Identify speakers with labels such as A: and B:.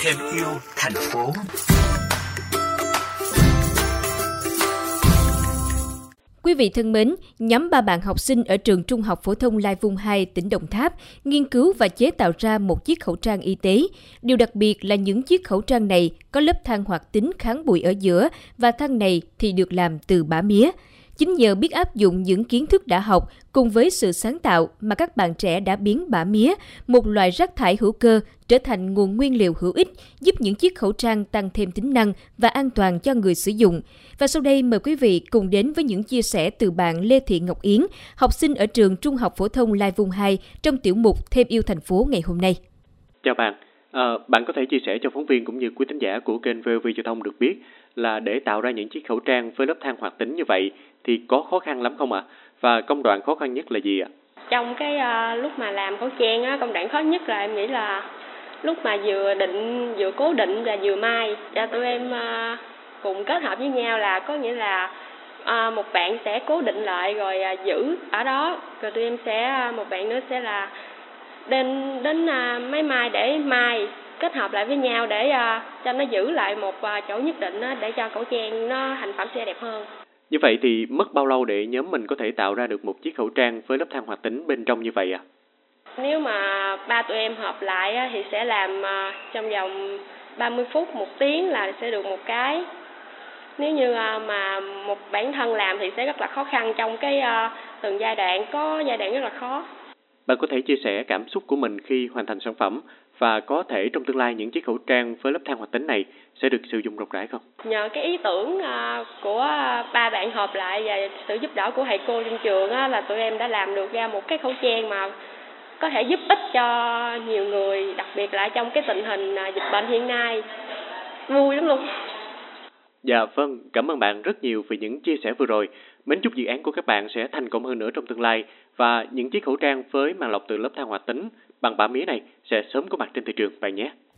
A: thêm yêu thành phố
B: Quý vị thân mến, nhóm ba bạn học sinh ở trường Trung học phổ thông Lai Vung 2, tỉnh Đồng Tháp nghiên cứu và chế tạo ra một chiếc khẩu trang y tế. Điều đặc biệt là những chiếc khẩu trang này có lớp than hoạt tính kháng bụi ở giữa và than này thì được làm từ bã mía. Chính nhờ biết áp dụng những kiến thức đã học cùng với sự sáng tạo mà các bạn trẻ đã biến bã mía, một loại rác thải hữu cơ, trở thành nguồn nguyên liệu hữu ích, giúp những chiếc khẩu trang tăng thêm tính năng và an toàn cho người sử dụng. Và sau đây mời quý vị cùng đến với những chia sẻ từ bạn Lê Thị Ngọc Yến, học sinh ở trường Trung học phổ thông Lai Vùng 2 trong tiểu mục Thêm yêu thành phố ngày hôm nay.
C: Chào bạn, à, bạn có thể chia sẻ cho phóng viên cũng như quý thính giả của kênh VOV Giao thông được biết là để tạo ra những chiếc khẩu trang với lớp than hoạt tính như vậy thì có khó khăn lắm không ạ? À? Và công đoạn khó khăn nhất là gì ạ? À?
D: Trong cái uh, lúc mà làm khẩu trang á, công đoạn khó nhất là em nghĩ là lúc mà vừa định vừa cố định và vừa may cho tụi em uh, cùng kết hợp với nhau là có nghĩa là uh, một bạn sẽ cố định lại rồi uh, giữ ở đó rồi tụi em sẽ uh, một bạn nữa sẽ là đến đến uh, máy mai để mai kết hợp lại với nhau để uh, cho nó giữ lại một uh, chỗ nhất định để cho khẩu trang nó thành phẩm sẽ đẹp hơn.
C: Như vậy thì mất bao lâu để nhóm mình có thể tạo ra được một chiếc khẩu trang với lớp than hoạt tính bên trong như vậy ạ? À?
D: Nếu mà ba tụi em hợp lại thì sẽ làm trong vòng 30 phút, một tiếng là sẽ được một cái. Nếu như mà một bản thân làm thì sẽ rất là khó khăn trong cái từng giai đoạn, có giai đoạn rất là khó.
C: Bạn có thể chia sẻ cảm xúc của mình khi hoàn thành sản phẩm và có thể trong tương lai những chiếc khẩu trang với lớp than hoạt tính này sẽ được sử dụng rộng rãi không?
D: Nhờ cái ý tưởng à, của ba bạn hợp lại và sự giúp đỡ của thầy cô trong trường là tụi em đã làm được ra một cái khẩu trang mà có thể giúp ích cho nhiều người, đặc biệt là trong cái tình hình à, dịch bệnh hiện nay. Vui lắm luôn.
C: Dạ vâng, cảm ơn bạn rất nhiều vì những chia sẻ vừa rồi. Mến chúc dự án của các bạn sẽ thành công hơn nữa trong tương lai và những chiếc khẩu trang với màng lọc từ lớp than hoạt tính bằng bã mía này sẽ sớm có mặt trên thị trường bạn nhé.